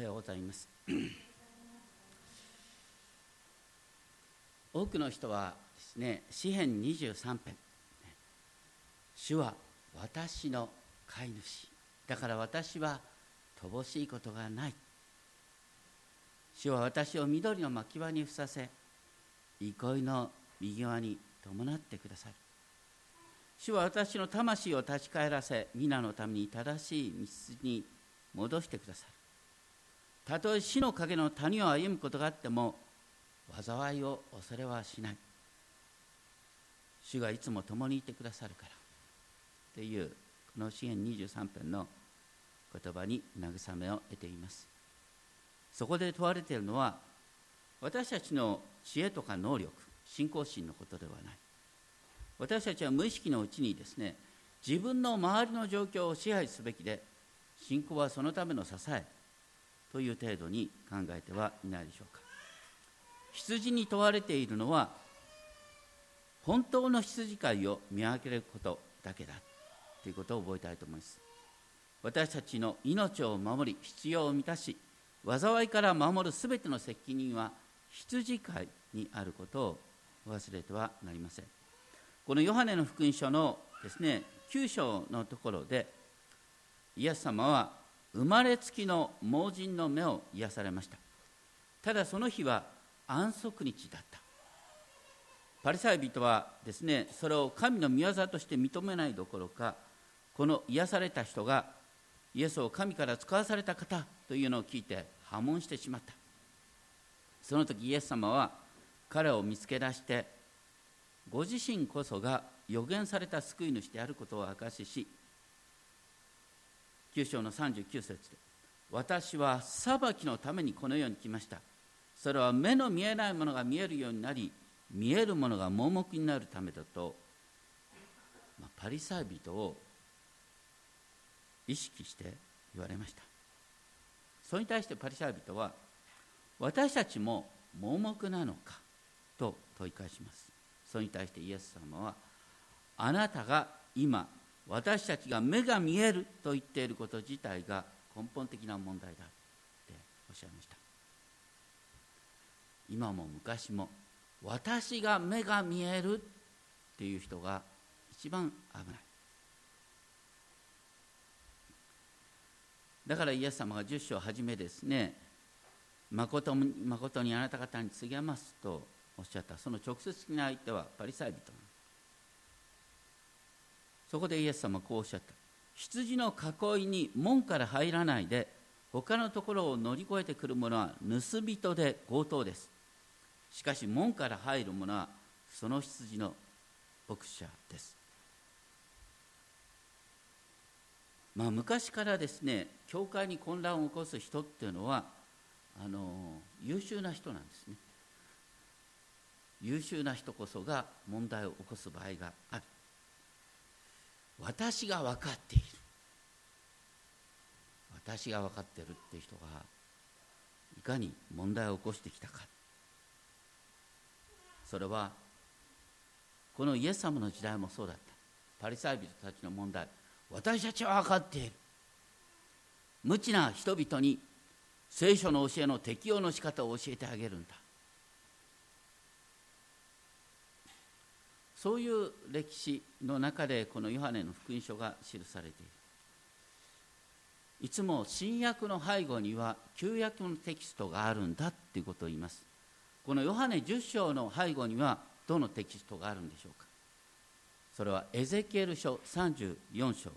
はようございます。多くの人はですね詩編23編主は私の飼い主。だから私は乏しいことがない。主は私を緑の牧場にふさせ憩いの右側に伴ってくださる主は私の魂を立ち返らせ皆のために正しい道に戻してくださるたとえ死の影の谷を歩むことがあっても災いを恐れはしない。主がいつも共にいてくださるからというこの詩篇23編の言葉に慰めを得ています。そこで問われているのは私たちの知恵とか能力信仰心のことではない。私たちは無意識のうちにですね自分の周りの状況を支配すべきで信仰はそのための支え。という程度に考えてはいないでしょうか。羊に問われているのは本当の羊飼いを見分けることだけだということを覚えたいと思います。私たちの命を守り必要を満たし災いから守るすべての責任は羊飼いにあることを忘れてはなりません。このヨハネの福音書のですね9章のところでイエス様は生まれつきの盲人の目を癒されました。ただその日は安息日だった。パリサイ人はですねそれを神の御業として認めないどころかこの癒された人がイエスを神から使わされた方というのを聞いて破門してしまった。その時イエス様は彼を見つけ出してご自身こそが予言された救い主であることを証しし9章の39節で私は裁きのためにこの世に来ました。それは目の見えないものが見えるようになり見えるものが盲目になるためだと、まあ、パリサイ人を意識して言われました。それに対してパリサイ人は私たちも盲目なのかと問い返します。それに対してイエス様はあなたが今私たちが目が見えると言っていること自体が根本的な問題だっておっしゃいました。今も昔も私が目が見えるっていう人が一番危ない。だからイエス様が10章をはじめですね誠に誠にあなた方に告げますとおっしゃった。その直接的な相手はパリサイ人そこでイエス様はこうおっしゃった。羊の囲いに門から入らないで他のところを乗り越えてくる者は盗人で強盗です。しかし門から入る者はその羊の牧者です。まあ昔からですね教会に混乱を起こす人っていうのはあの優秀な人なんですね。優秀な人こそが問題を起こす場合がある。私が分かっている。私が分かってるって人がいかに問題を起こしてきたか。それはこのイエス様の時代もそうだった。パリサイ人たちの問題。私たちは分かっている。無知な人々に聖書の教えの適用の仕方を教えてあげるんだ。そういう歴史の中でこのヨハネの福音書が記されている。いつも新約の背後には旧約のテキストがあるんだということを言います。このヨハネ10章の背後にはどのテキストがあるんでしょうか。それはエゼキエル書34章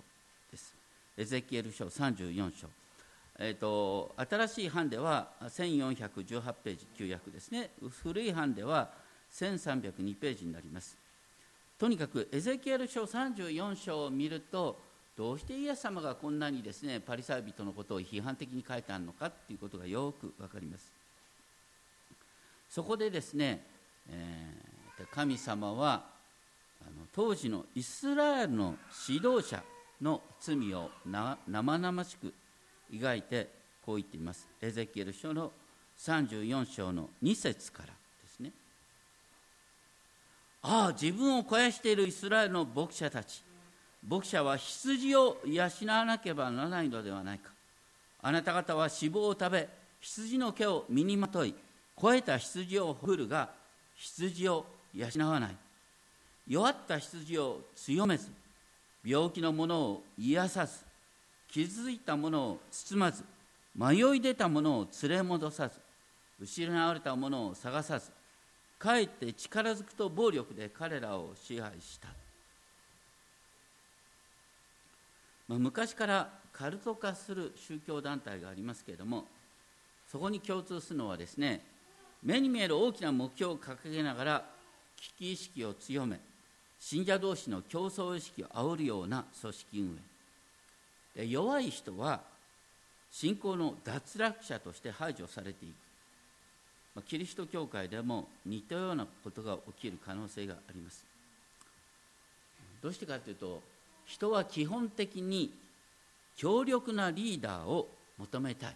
です。エゼキエル書34章。えーと、と新しい版では1418ページ旧約ですね。古い版では1302ページになります。とにかくエゼキエル書34章を見るとどうしてイエス様がこんなにですねパリサイ人のことを批判的に書いてあるのかということがよく分かります。そこでですね、えー、神様はあの当時のイスラエルの指導者の罪を生々しく描いてこう言っています。エゼキエル書の34章の2節から。ああ自分を肥やしているイスラエルの牧者たち。牧者は羊を養わなければならないのではないか。あなた方は脂肪を食べ羊の毛を身にまとい肥えた羊を振るが羊を養わない。弱った羊を強めず病気の者を癒さず傷ついた者を包まず迷い出た者を連れ戻さず失われた者を探さずかえって力づくと暴力で彼らを支配した、まあ、昔からカルト化する宗教団体がありますけれどもそこに共通するのはですね目に見える大きな目標を掲げながら危機意識を強め信者同士の競争意識を煽るような組織運営。で弱い人は信仰の脱落者として排除されていく、ま、キリスト教会でも似たようなことが起きる可能性があります。どうしてかというと人は基本的に強力なリーダーを求めたい。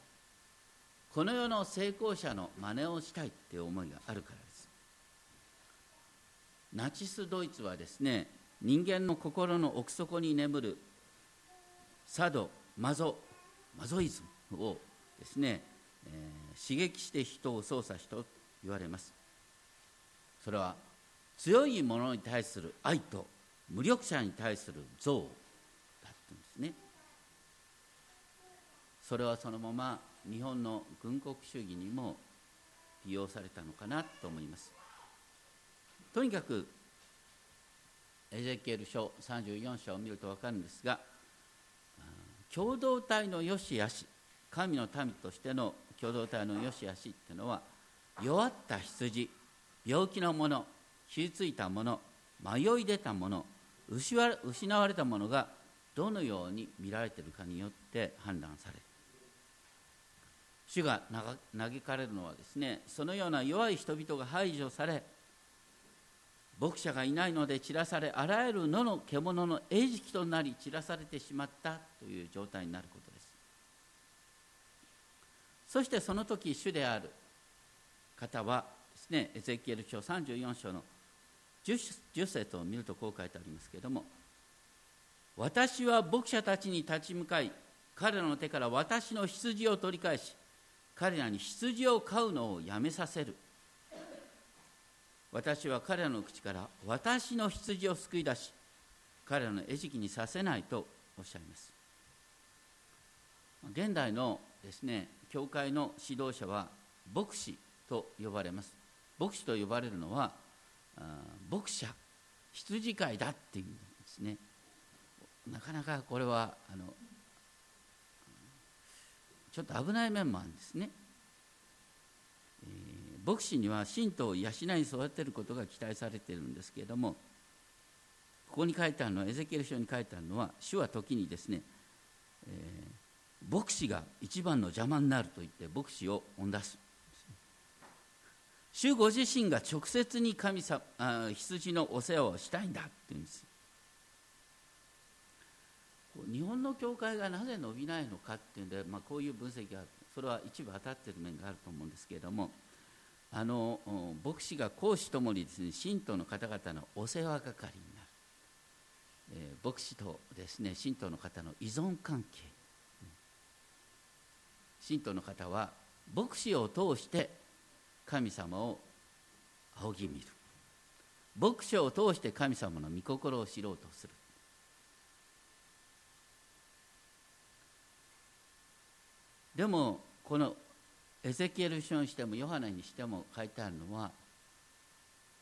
この世の成功者の真似をしたいっていう思いがあるからです。ナチスドイツはですね人間の心の奥底に眠る佐渡マゾマゾイズムをですね、えー、刺激して人を操作したと言われます。それは強いものに対する愛と無力者に対する憎悪だったんですね。それはそのまま日本の軍国主義にも利用されたのかなと思います。とにかくエゼキエル書34章を見ると分かるんですが共同体の良し悪し神の民としての共同体の良し悪しっていうのは弱った羊病気の者傷ついた者迷い出た者失われた者がどのように見られているかによって判断される。主が嘆かれるのはですねそのような弱い人々が排除され牧者がいないので散らされあらゆる野の獣の餌食となり散らされてしまったという状態になることです。そしてその時主である方はですねエゼキエル書34章の 10, 10節を見るとこう書いてありますけれども私は牧者たちに立ち向かい彼らの手から私の羊を取り返し彼らに羊を飼うのをやめさせる。私は彼らの口から私の羊を救い出し彼らの餌食にさせないとおっしゃいます。現代のですね教会の指導者は牧師と呼ばれます牧師と呼ばれるのは牧者羊飼いだっていうんですねなかなかこれはあのちょっと危ない面もあるんですね。えー、牧師には信徒を養い育てることが期待されてるんですけれどもここに書いてあるのはエゼキエル書に書いてあるのは主は時にですね、えー、牧師が一番の邪魔になると言って牧師を追ん出す。主ご自身が直接に神様羊のお世話をしたいんだって言うんです。日本の教会がなぜ伸びないのかっていうんで、まあ、こういう分析がそれは一部当たってる面があると思うんですけれどもあの牧師が講師ともにですね信徒の方々のお世話係になる、えー、牧師とですね信徒の方の依存関係。信徒の方は牧師を通して神様を仰ぎ見る。牧師を通して神様の御心を知ろうとする。でもこのエゼキエル書にしてもヨハネにしても書いてあるのは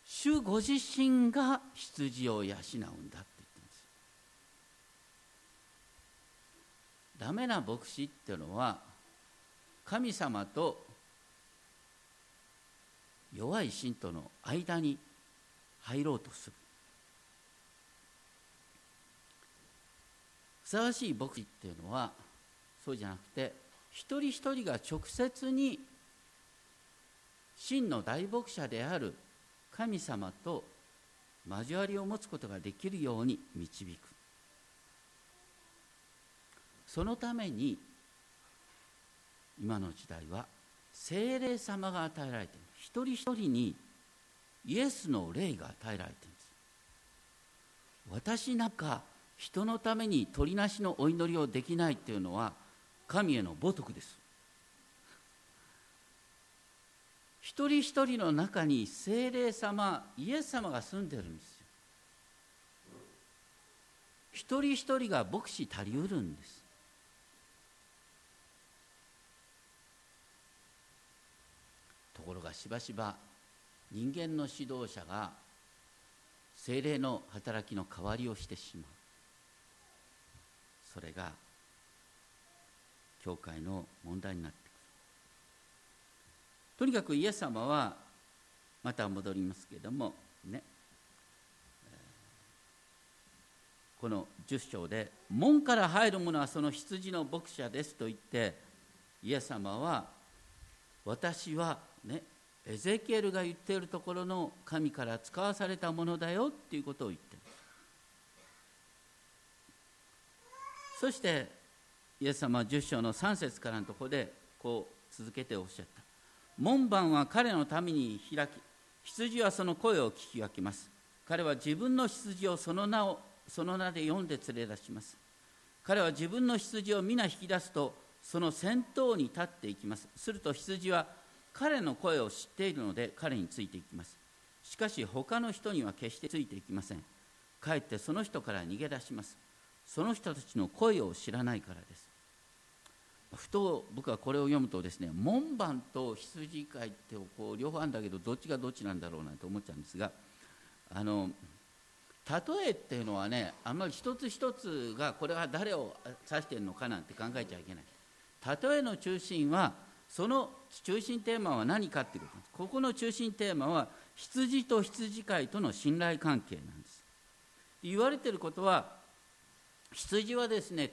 主ご自身が羊を養うんだって言ってるんです。ダメな牧師っていうのは神様と弱い信徒の間に入ろうとする。ふさわしい牧師っていうのはそうじゃなくて一人一人が直接に真の大牧者である神様と交わりを持つことができるように導く。そのために今の時代は精霊様が与えられている。一人一人にイエスの霊が与えられているんです。私なんか人のために鳥なしのお祈りをできないっていうのは神への母徳です。一人一人の中に精霊様イエス様が住んでるんですよ。一人一人が牧師足りうるんです。ころがしばしば人間の指導者が精霊の働きの代わりをしてしまう。それが教会の問題になってくる。とにかくイエス様はまた戻りますけれどもね。この10章で「門から入る者はその羊の牧者です」と言ってイエス様は私はねエゼキエルが言っているところの神から使わされたものだよっていうことを言ってる。そしてイエス様は10章の3節からのところでこう続けておっしゃった。門番は彼のために開き羊はその声を聞き分けます。彼は自分の羊をその名をその名で読んで連れ出します。彼は自分の羊を皆引き出すとその先頭に立っていきます。すると羊は彼の声を知っているので彼についていきます。しかし他の人には決してついていきません。かえってその人から逃げ出します。その人たちの声を知らないからです。ふと僕はこれを読むとですね門番と羊飼いってこう両方あるんだけどどっちがどっちなんだろうなと思っちゃうんですがあの例えっていうのはねあんまり一つ一つがこれは誰を指してるのかなんて考えちゃいけない。例えの中心はその中心テーマは何かっていうこと。ですここの中心テーマは羊と羊飼いとの信頼関係なんです。言われてることは羊はですね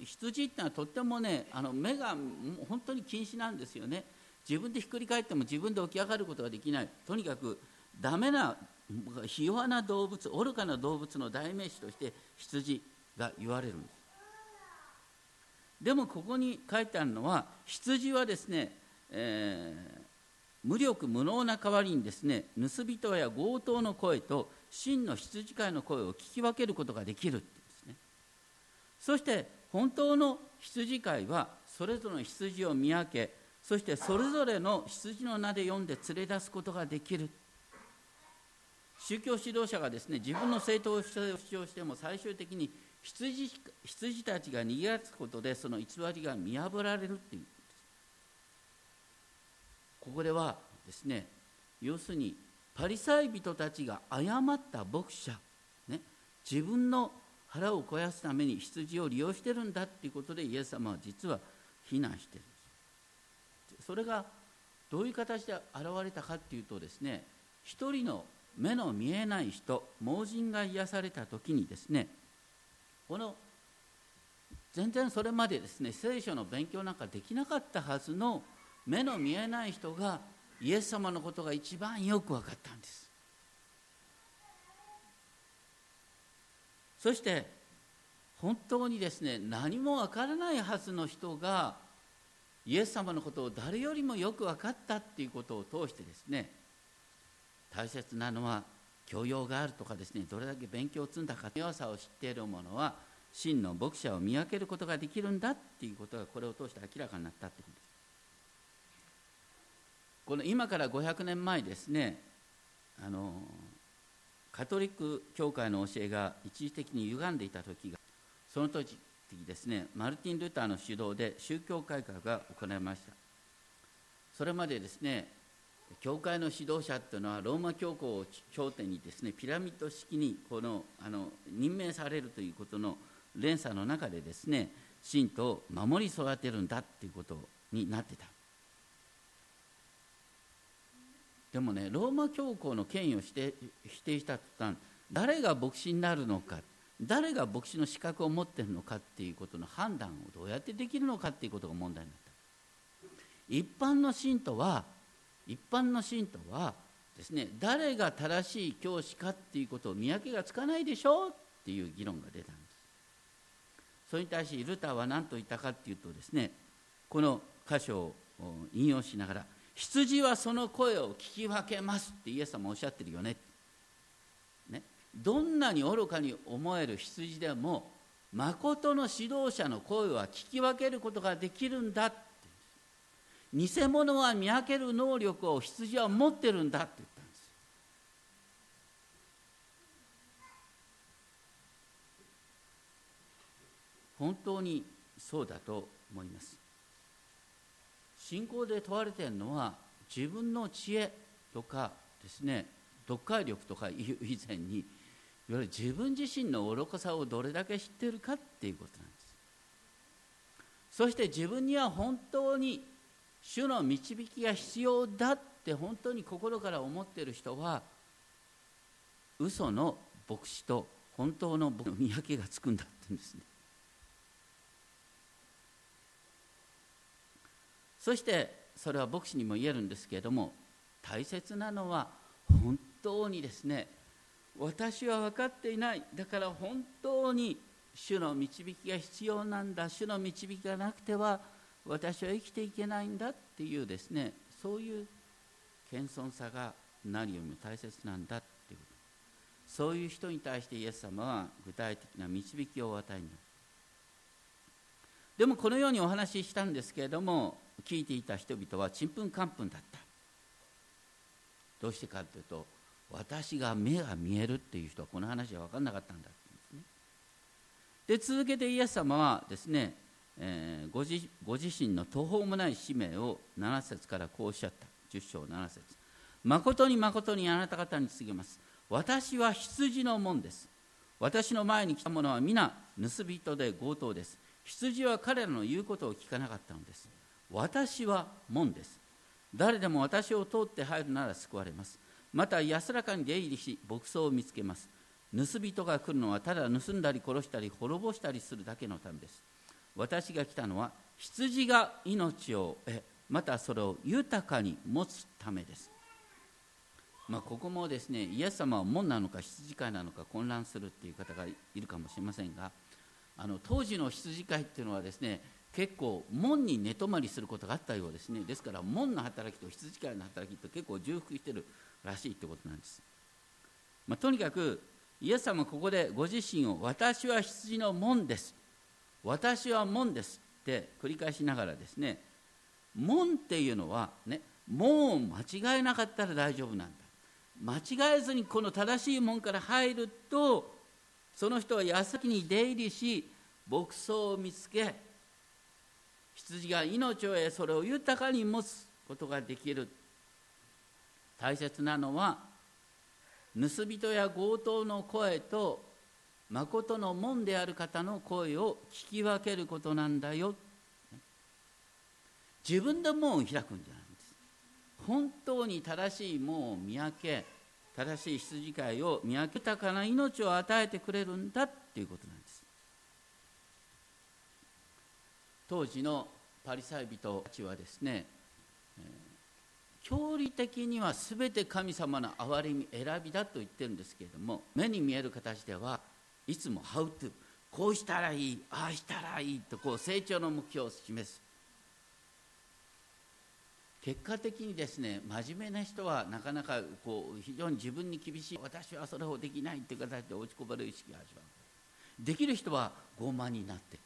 羊ってのはとってもねあの目が本当に禁止なんですよね。自分でひっくり返っても自分で起き上がることができない。とにかくダメなひ弱な動物愚かな動物の代名詞として羊が言われるんです。でもここに書いてあるのは羊はですね、えー、無力無能な代わりにですね盗人や強盗の声と真の羊飼いの声を聞き分けることができるってですね。そして本当の羊飼いはそれぞれの羊を見分けそしてそれぞれの羊の名で読んで連れ出すことができる。宗教指導者がですね自分の正当性を主張しても最終的に羊羊たちが逃げ出すことでその偽りが見破られるっていうここではですね要するにパリサイ人たちが誤った牧者、ね、自分の腹を肥やすために羊を利用してるんだっていうことでイエス様は実は非難してるそれがどういう形で現れたかっていうとですね一人の目の見えない人盲人が癒された時にですねこの全然それまでですね聖書の勉強なんかできなかったはずの目の見えない人がイエス様のことが一番よく分かったんです。そして本当にですね何も分からないはずの人がイエス様のことを誰よりもよく分かったっていうことを通してですね大切なのは教養があるとかですねどれだけ勉強を積んだか弱さを知っている者は真の牧者を見分けることができるんだっていうことがこれを通して明らかになったってこと。ですこの今から500年前ですねあのカトリック教会の教えが一時的に歪んでいた時がその時ですねマルティン・ルターの主導で宗教改革が行われました。それまでですね教会の指導者というのはローマ教皇を頂点にですねピラミッド式にこのあの任命されるということの連鎖の中でですね信徒を守り育てるんだっていうことになってた。でもねローマ教皇の権威を否定否定した途端誰が牧師になるのか誰が牧師の資格を持ってるのかっていうことの判断をどうやってできるのかっていうことが問題になった。一般の信徒は一般の信徒はですね誰が正しい教師かっていうことを見分けがつかないでしょうっていう議論が出たんです。それに対しルターは何と言ったかっていうとですねこの箇所を引用しながら羊はその声を聞き分けますってイエス様おっしゃってるよね。ね。どんなに愚かに思える羊でも誠の指導者の声は聞き分けることができるんだって偽物は見分ける能力を羊は持ってるんだって言ったんです。本当にそうだと思います。信仰で問われてるのは自分の知恵とかですね読解力とか以前にいわゆる自分自身の愚かさをどれだけ知ってるかっていうことなんです。そして自分には本当に主の導きが必要だって本当に心から思ってる人は嘘の牧師と本当の見分けがつくんだって言うんですね。そしてそれは牧師にも言えるんですけれども大切なのは本当にですね私は分かっていないだから本当に主の導きが必要なんだ主の導きがなくては私は生きていけないんだっていうですねそういう謙遜さが何よりも大切なんだっていうそういう人に対してイエス様は具体的な導きをお与えになる。でもこのようにお話ししたんですけれども聞いていた人々はちんぷんかんぷんだった。どうしてかというと私が目が見えるっていう人はこの話は分かんなかったんだって言うんです、ね、続けてイエス様はですね、えー、ご自ご自身の途方もない使命を7節からこうおっしゃった。10章7節。誠に誠にあなた方に告げます。私は羊の門です。私の前に来た者は皆盗人で強盗です。羊は彼らの言うことを聞かなかったのです。私は門です。誰でも私を通って入るなら救われます。また安らかに出入りし牧草を見つけます。盗人が来るのはただ盗んだり殺したり滅ぼしたりするだけのためです。私が来たのは羊が命を得またそれを豊かに持つためです。まあ、ここもですねイエス様は門なのか羊飼いなのか混乱するっていう方がいるかもしれませんがあの当時の羊飼いっていうのはですね結構門に寝泊まりすることがあったようですね。ですから門の働きと羊飼いの働きと結構重複してるらしいってことなんです、まあ、とにかくイエス様ここでご自身を私は羊の門です。私は門ですって繰り返しながらですね門っていうのはね門を間違えなかったら大丈夫なんだ。間違えずにこの正しい門から入るとその人は矢先に出入りし牧草を見つけ羊が命を得それを豊かに持つことができる。大切なのは盗人や強盗の声と誠の門である方の声を聞き分けることなんだよ。自分で門を開くんじゃないんです。本当に正しい門を見分け正しい羊飼いを見分け豊かな命を与えてくれるんだっていうことなんです。当時のパリサイ人たちはですね、教理的には全て神様の憐れみ選びだと言ってるんですけれども目に見える形ではいつも「How to」こうしたらいいああしたらいいとこう成長の目標を示す。結果的にですね真面目な人はなかなかこう非常に自分に厳しい私はそれをできないという形で落ちこぼれる意識が始まる。できる人は傲慢になっていく。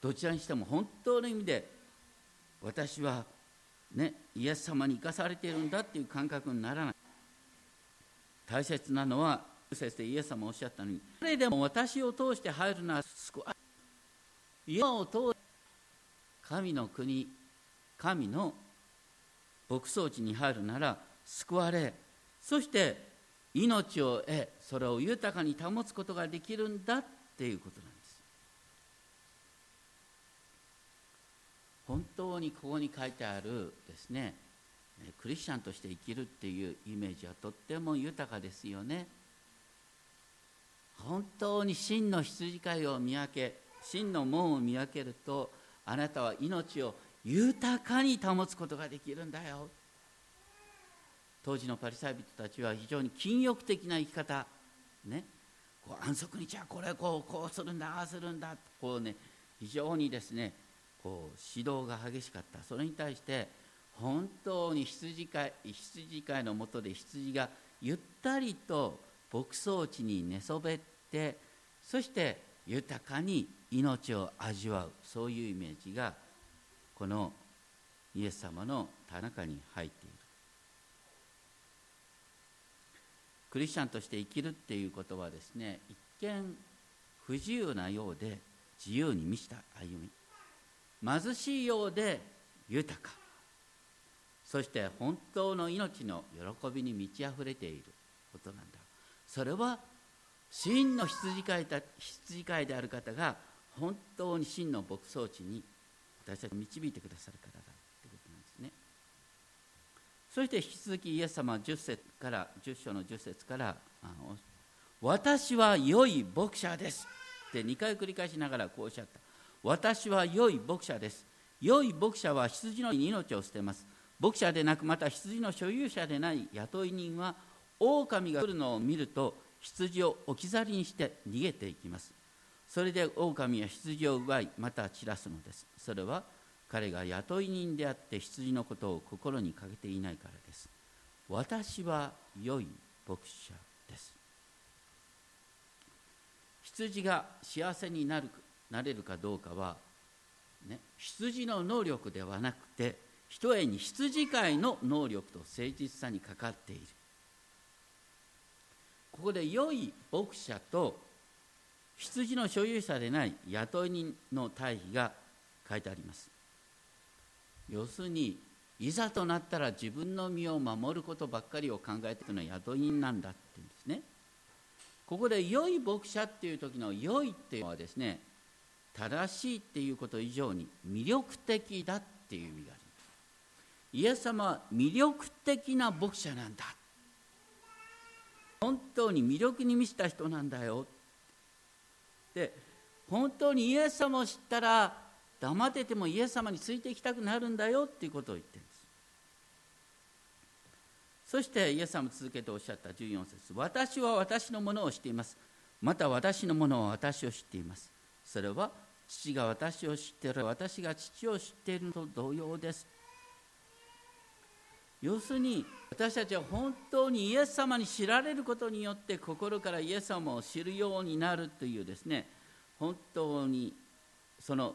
どちらにしても本当の意味で私はねイエス様に生かされているんだっていう感覚にならない。大切なのは先生イエス様おっしゃったのに誰でも私を通して入るのは救わ今を通して神の国神の牧草地に入るなら救われそして命を得それを豊かに保つことができるんだっていうことなんです。本当にここに書いてあるですねクリスチャンとして生きるっていうイメージはとっても豊かですよね。本当に真の羊飼いを見分け真の門を見分けるとあなたは命を豊かに保つことができるんだよ。当時のパリサイ人たちは非常に禁欲的な生き方ねこう安息日はこれこうこうするんだああするんだこうね非常にですねこう指導が激しかった。それに対して本当に羊飼い羊飼いのもとで羊がゆったりと牧草地に寝そべってそして豊かに命を味わうそういうイメージがこのイエス様の田中に入っている。クリスチャンとして生きるっていうことはですね一見不自由なようで自由に満ちた歩み。貧しいようで豊か。そして本当の命の喜びに満ち溢れていることなんだ。それは真の羊飼いだ羊飼いである方が本当に真の牧草地に私たちを導いてくださるからだということなんですね。そして引き続きイエス様は10節から10章の10節から「私は良い牧者です」って2回繰り返しながらこうおっしゃった「私は良い牧者です」良い牧者は羊の命を捨てます。牧者でなくまた羊の所有者でない雇い人は狼が来るのを見ると羊を置き去りにして逃げていきます。それで狼は羊を奪いまた散らすのです。それは彼が雇い人であって羊のことを心にかけていないからです。私は良い牧者です。羊が幸せになるなれるかどうかは、ね、羊の能力ではなくてひとえに羊飼いの能力と誠実さにかかっている。ここで良い牧者と羊の所有者でない雇い人の対比が書いてあります。要するにいざとなったら自分の身を守ることばっかりを考えているのは雇い人なんだって言うんですね。ここで良い牧者っていう時の良いっていうのはですね正しいっていうこと以上に魅力的だっていう意味があります。イエス様は魅力的な牧者なんだ本当に魅力に満ちた人なんだよ。で本当にイエス様を知ったら黙っててもイエス様についていきたくなるんだよ。っていうことを言ってるんです。そしてイエス様続けておっしゃった14節。私は私のものを知っています。また私のものは私を知っています。それは父が私を知っている私が父を知っているのと同様です。要するに私たちは本当にイエス様に知られることによって心からイエス様を知るようになるというですね本当にその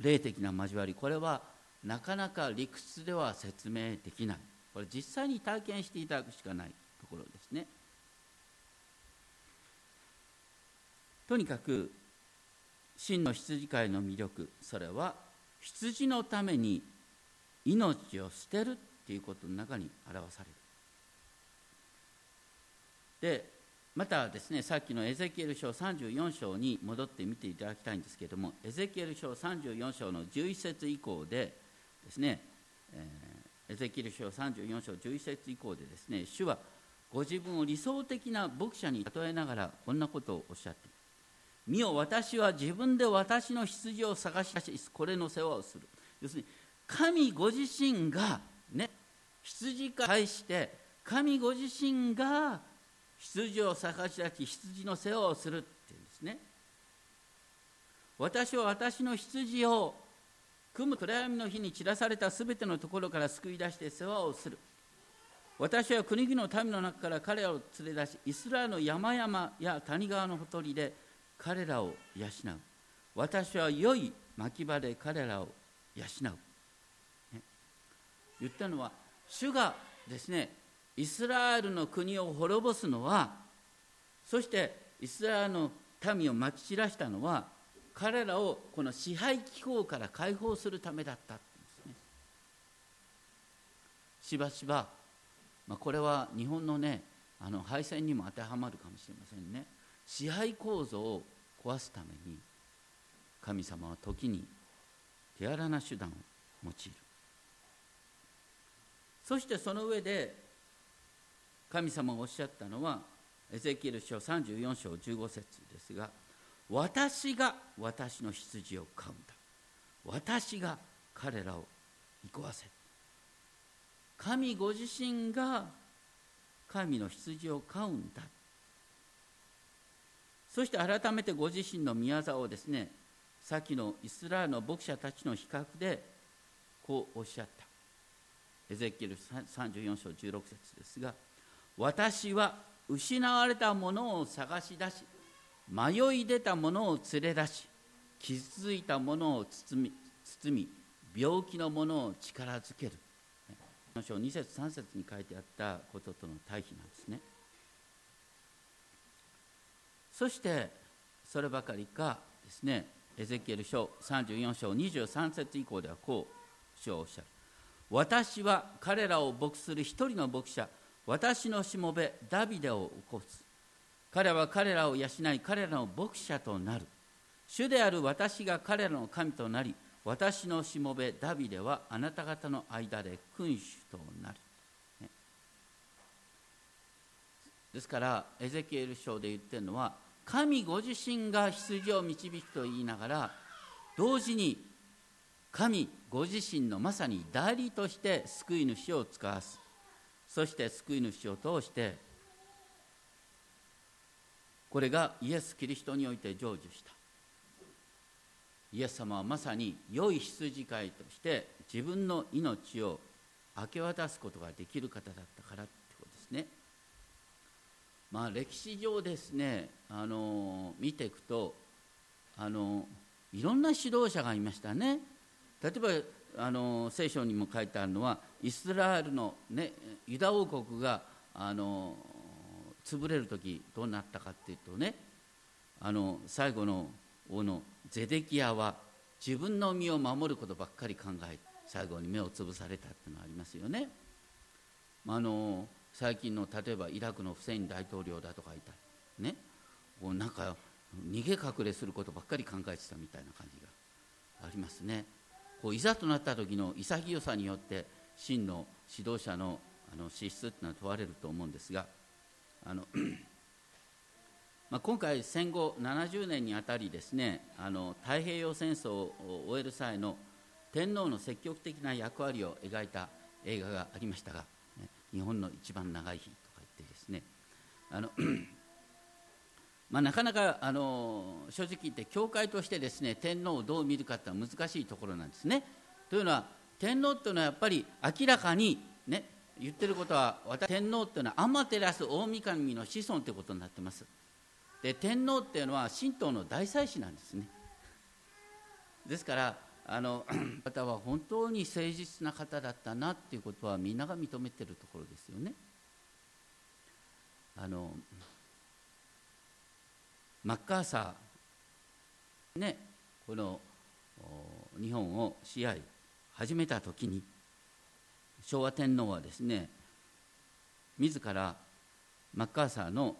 霊的な交わりこれはなかなか理屈では説明できない。これ実際に体験していただくしかないところですね。とにかく真の羊飼いの魅力それは羊のために命を捨てるっていうことの中に表される。でまたですねさっきのエゼキエル書34章に戻って見ていただきたいんですけれどもエゼキエル書34章の11節以降でですね、えー、エゼキエル書34章11節以降でですね主はご自分を理想的な牧者に例えながらこんなことをおっしゃって見よ私は自分で私の羊を探し出しこれの世話をする。要するに神ご自身がね羊から対して神ご自身が羊を探し出し羊の世話をするっていうんですね。私は私の羊を組む暗闇の日に散らされたすべてのところから救い出して世話をする。私は国々の民の中から彼らを連れ出しイスラエルの山々や谷川のほとりで彼らを養う。私は良い牧場で彼らを養う。言ったのは主がですねイスラエルの国を滅ぼすのはそしてイスラエルの民をまき散らしたのは彼らをこの支配機構から解放するためだったんですね。しばしば、まあ、これは日本のねあの敗戦にも当てはまるかもしれませんね。支配構造を壊すために神様は時に手荒な手段を用いる。そしてその上で神様がおっしゃったのはエゼキエル書34章15節ですが私が私の羊を飼うんだ。私が彼らを行わせ神ご自身が神の羊を飼うんだ。そして改めてご自身の宮沢をですねさっきのイスラエルの牧者たちの比較でこうおっしゃった。エゼキエル34章16節ですが私は失われたものを探し出し迷い出た者を連れ出し傷ついた者を包み包み病気の者を力づける。章2節3節に書いてあったこととの対比なんですね。そしてそればかりかですね。エゼキエル書34章23節以降ではこう主はおっしゃる。私は彼らを牧する一人の牧者私のしもべダビデを起こす。彼は彼らを養い彼らの牧者となる。主である私が彼らの神となり私のしもべダビデはあなた方の間で君主となる、ね、ですからエゼキエル書で言ってるのは神ご自身が羊を導くと言いながら同時に神ご自身のまさに代理として救い主を使わすそして救い主を通してこれがイエス・キリストにおいて成就したイエス様はまさに良い羊飼いとして自分の命を明け渡すことができる方だったからってことですね。まあ、歴史上ですねあの見ていくとあのいろんな指導者がいましたね。例えばあの聖書にも書いてあるのはイスラエルの、ね、ユダ王国があの潰れる時どうなったかっていうとねあの最後の王のゼデキヤは自分の身を守ることばっかり考え最後に目をつぶされたっていうのがありますよね。あの最近の例えばイラクのフセイン大統領だとかいたねこうなんか逃げ隠れすることばっかり考えてたみたいな感じがありますね。こういざとなった時の潔さによって真の指導者のあの資質っていうのは問われると思うんですがあの まあ、今回戦後70年にあたりですねあの太平洋戦争を終える際の天皇の積極的な役割を描いた映画がありましたが、日本の一番長い日とか言ってですねあの まあ、なかなかあの正直言って教会としてですね天皇をどう見るかっていうのは難しいところなんですね。というのは天皇というのはやっぱり明らかにね言ってることは天皇というのは天照大神の子孫ということになってます。で天皇っていうのは神道の大祭司なんですねですからあの 方は本当に誠実な方だったなっていうことはみんなが認めてるところですよねあのマッカーサーねこの日本を支配始めた時に昭和天皇はですね自らマッカーサーの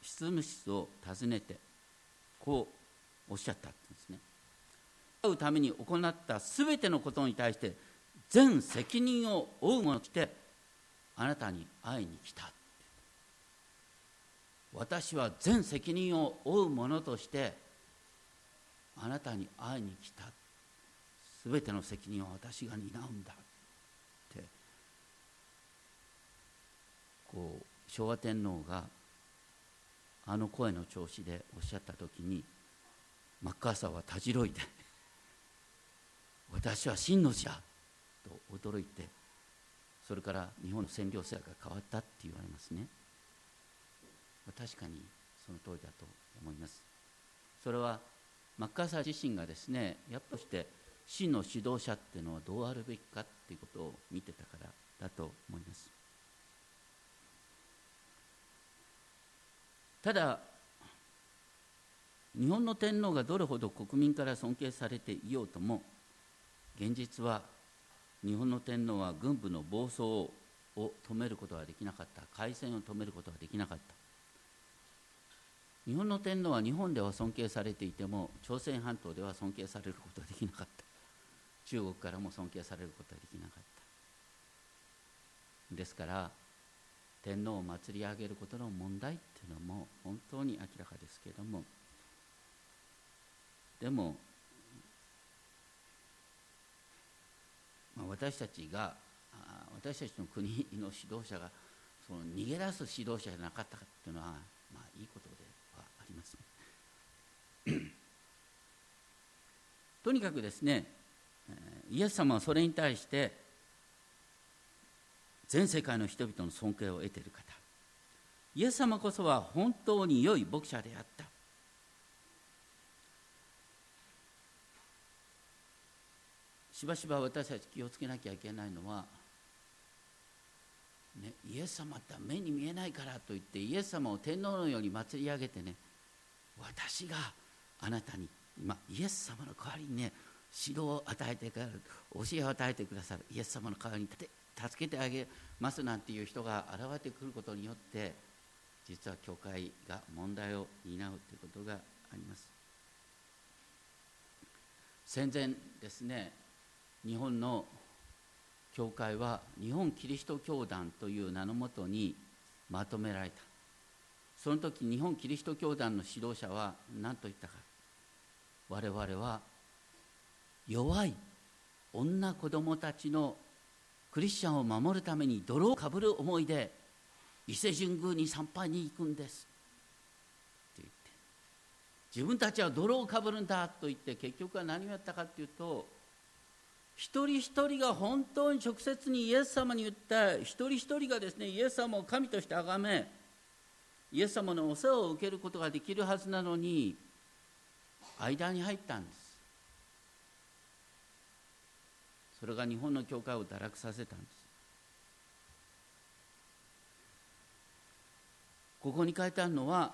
執務室を訪ねてこうおっしゃったんですね。会うために行ったすべてのことに対して全責任を負う者としてあなたに会いに来た。私は全責任を負う者としてあなたに会いに来た。すべての責任を私が担うんだって。こう昭和天皇があの声の調子でおっしゃった時にマッカーサーはたじろいで 私は真のじゃと驚いてそれから日本の占領制が変わったって言われますね。確かにその通りだと思います。それはマッカーサー自身がですねやっぱして真の指導者っていうのはどうあるべきかっていうことを見てたからだと思います。ただ日本の天皇がどれほど国民から尊敬されていようとも現実は日本の天皇は軍部の暴走を止めることはできなかった開戦を止めることはできなかった。日本の天皇は日本では尊敬されていても朝鮮半島では尊敬されることはできなかった。中国からも尊敬されることはできなかった。ですから天皇を祭り上げることの問題っていうのも本当に明らかですけれどもでも、まあ、私たちが私たちの国の指導者がその逃げ出す指導者じゃなかったかっていうのは、まあ、いいことではとにかくですねイエス様はそれに対して全世界の人々の尊敬を得ている方。イエス様こそは本当に良い牧者であった。しばしば私たち気をつけなきゃいけないのは、ね、イエス様って目に見えないからといってイエス様を天皇のように祭り上げてね私があなたに今イエス様の代わりにね指導を与えてくださる教えを与えてくださるイエス様の代わりに助けてあげますなんていう人が現れてくることによって実は教会が問題を担うということがあります。戦前ですね日本の教会は日本キリスト教団という名のもとにまとめられた。その時日本キリスト教団の指導者は何と言ったか。我々は弱い女子供たちのクリスチャンを守るために泥をかぶる思いで伊勢神宮に参拝に行くんです。って言って。自分たちは泥をかぶるんだと言って結局は何をやったかというと一人一人が本当に直接にイエス様に言った一人一人がですねイエス様を神として崇めイエス様のお世話を受けることができるはずなのに間に入ったんです。それが日本の教会を堕落させたんです。ここに書いてあるのは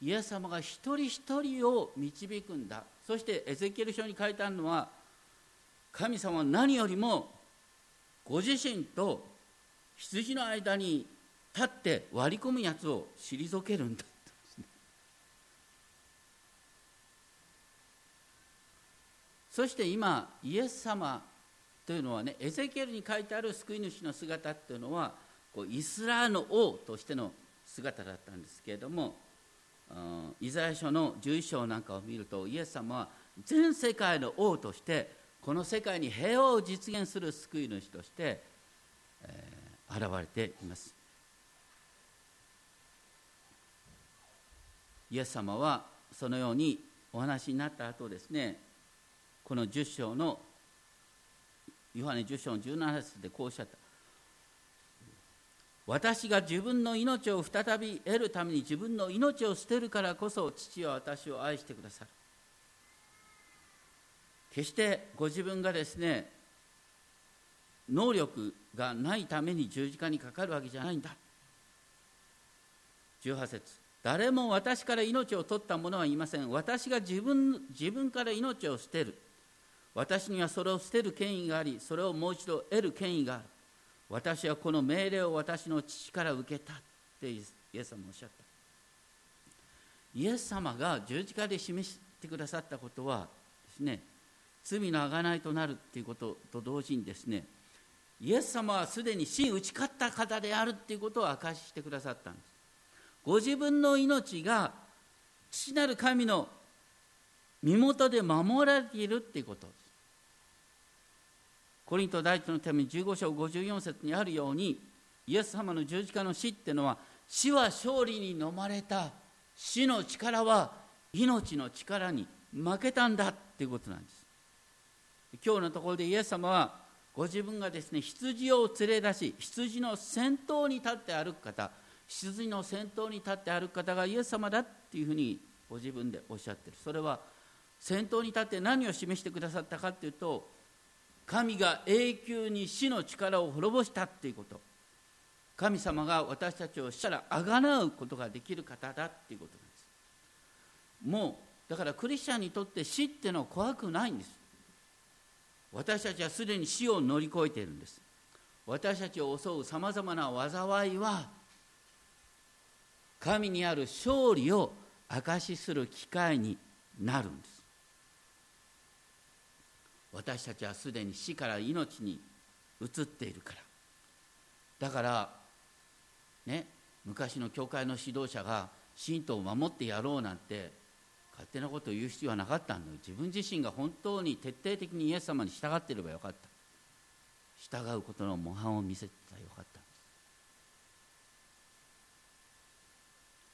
イエス様が一人一人を導くんだ。そしてエゼキエル書に書いてあるのは神様は何よりもご自身と羊の間に立って割り込むやつを退けるんだ。そして今イエス様というのはねエゼキエルに書いてある救い主の姿っていうのはこうイスラーの王としての姿だったんですけれどもイザヤ書の11章なんかを見るとイエス様は全世界の王としてこの世界に平和を実現する救い主として、えー、現れています。イエス様はそのようにお話になった後ですねこの10章のヨハネ10章の17節でこうおっしゃった。私が自分の命を再び得るために自分の命を捨てるからこそ父は私を愛してくださる。決してご自分がですね能力がないために十字架にかかるわけじゃないんだ。18節。誰も私から命を取った者はいません。私が自分自分から命を捨てる。私にはそれを捨てる権威がありそれをもう一度得る権威がある。私はこの命令を私の父から受けたってイエス様おっしゃった。イエス様が十字架で示してくださったことはですね罪の贖いとなるっていうことと同時にですねイエス様はすでに死に打ち勝った方であるっていうことを明かししてくださったんです。ご自分の命が父なる神の身元で守られているっていうこと。ですコリント第一のために15章54節にあるようにイエス様の十字架の死っていうのは死は勝利に飲まれた死の力は命の力に負けたんだっていうことなんです。今日のところでイエス様はご自分がですね羊を連れ出し羊の先頭に立って歩く方羊の先頭に立って歩く方がイエス様だっていうふうにご自分でおっしゃってる。それは先頭に立って何を示してくださったかっていうと神が永久に死の力を滅ぼしたっていうこと。神様が私たちをしたらあがなうことができる方だっていうことなんです。もうだからクリスチャンにとって死っていうのは怖くないんです。私たちはすでに死を乗り越えているんです。私たちを襲うさまざまな災いは神にある勝利を証しする機会になるんです。私たちはすでに死から命に移っているから。だからね昔の教会の指導者が神道を守ってやろうなんて勝手なことを言う必要はなかったんだよ。自分自身が本当に徹底的にイエス様に従っていればよかった。従うことの模範を見せてたらよかった。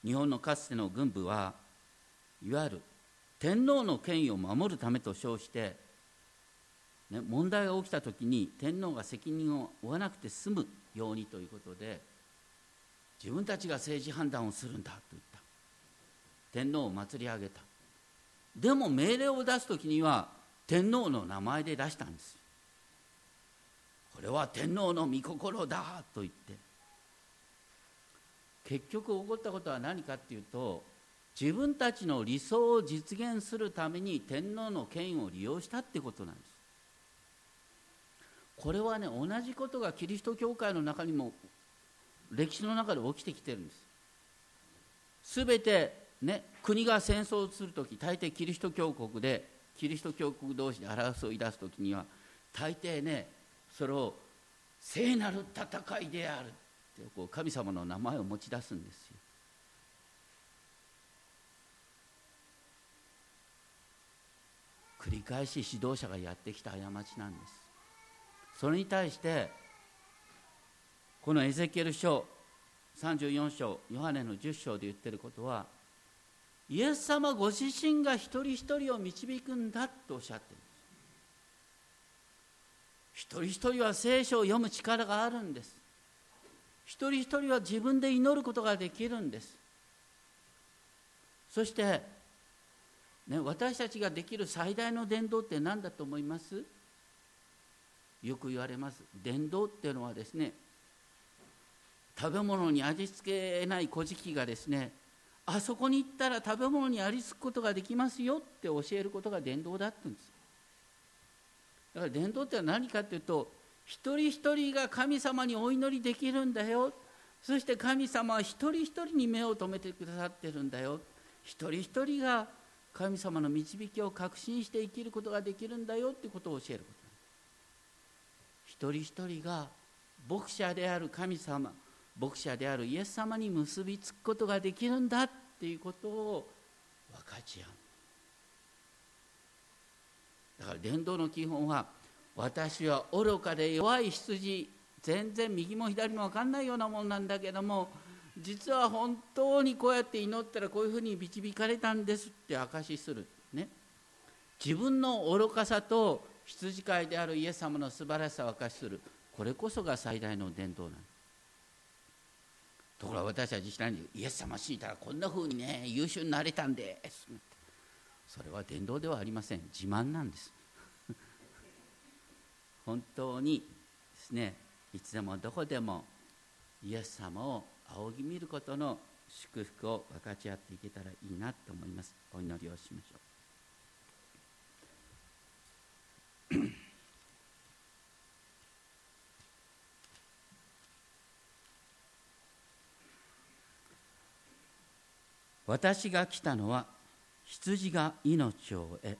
日本のかつての軍部はいわゆる天皇の権威を守るためと称してね、問題が起きた時に天皇が責任を負わなくて済むようにということで自分たちが政治判断をするんだと言った。天皇を祭り上げた。でも命令を出す時には天皇の名前で出したんですこれは天皇の御心だと言って。結局起こったことは何かっていうと自分たちの理想を実現するために天皇の権威を利用したってことなんです。これはね同じことがキリスト教会の中にも歴史の中で起きてきてるんです。すべてね国が戦争をする時大抵キリスト教国でキリスト教国同士で争い出す時には大抵ねそれを聖なる戦いであるってこう神様の名前を持ち出すんですよ。繰り返し指導者がやってきた過ちなんです。それに対してこのエゼキエル書34章ヨハネの10章で言ってることはイエス様ご自身が一人一人を導くんだとおっしゃってるんです。一人一人は聖書を読む力があるんです。一人一人は自分で祈ることができるんです。そして、ね、私たちができる最大の伝道って何だと思います？よく言われます。伝道っていうのはですね食べ物に味付けない小じがですねあそこに行ったら食べ物にありつくことができますよって教えることが伝道だって言うんです。だから伝道って何かっていうと一人一人が神様にお祈りできるんだよ。そして神様は一人一人に目を留めてくださってるんだよ。一人一人が神様の導きを確信して生きることができるんだよってことを教えること。一人一人が牧者である神様牧者であるイエス様に結びつくことができるんだっていうことを分かち合う。だから伝道の基本は私は愚かで弱い羊全然右も左も分かんないようなもんなんだけども実は本当にこうやって祈ったらこういうふうに導かれたんですって証しする。ね。自分の愚かさと羊飼いであるイエス様の素晴らしさを明かしする。これこそが最大の伝道なんところが私たち知らにイエス様信じたらこんなふうにね優秀になれたんです。それは伝道ではありません。自慢なんです。本当にですねいつでもどこでもイエス様を仰ぎ見ることの祝福を分かち合っていけたらいいなと思います。お祈りをしましょう。私が来たのは羊が命を得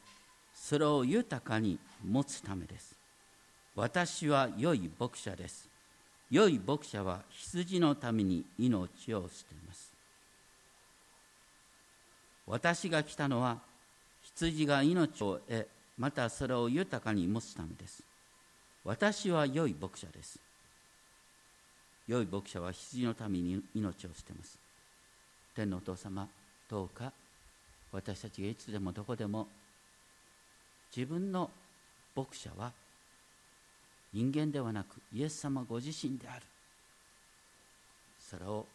それを豊かに持つためです。私は良い牧者です。良い牧者は羊のために命を捨てます。私が来たのは羊が命を得またそれを豊かに持つためです。私は良い牧者です。良い牧者は羊のために命を捨てます。天のお父様どうか私たちがいつでもどこでも自分の牧者は人間ではなくイエス様ご自身である。それを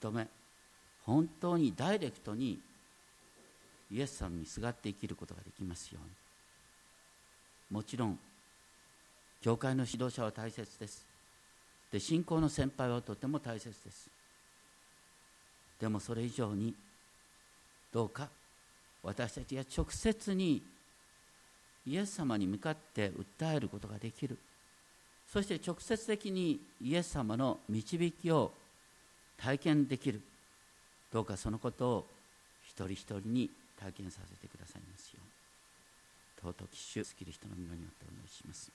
認め本当にダイレクトにイエス様にすがって生きることができますように。もちろん教会の指導者は大切です。で信仰の先輩はとても大切です。でもそれ以上にどうか？私たちが直接にイエス様に向かって訴えることができる。そして直接的にイエス様の導きを体験できる。どうかそのことを一人一人に体験させてくださいますよう尊き主スキリストの皆によってお願いします。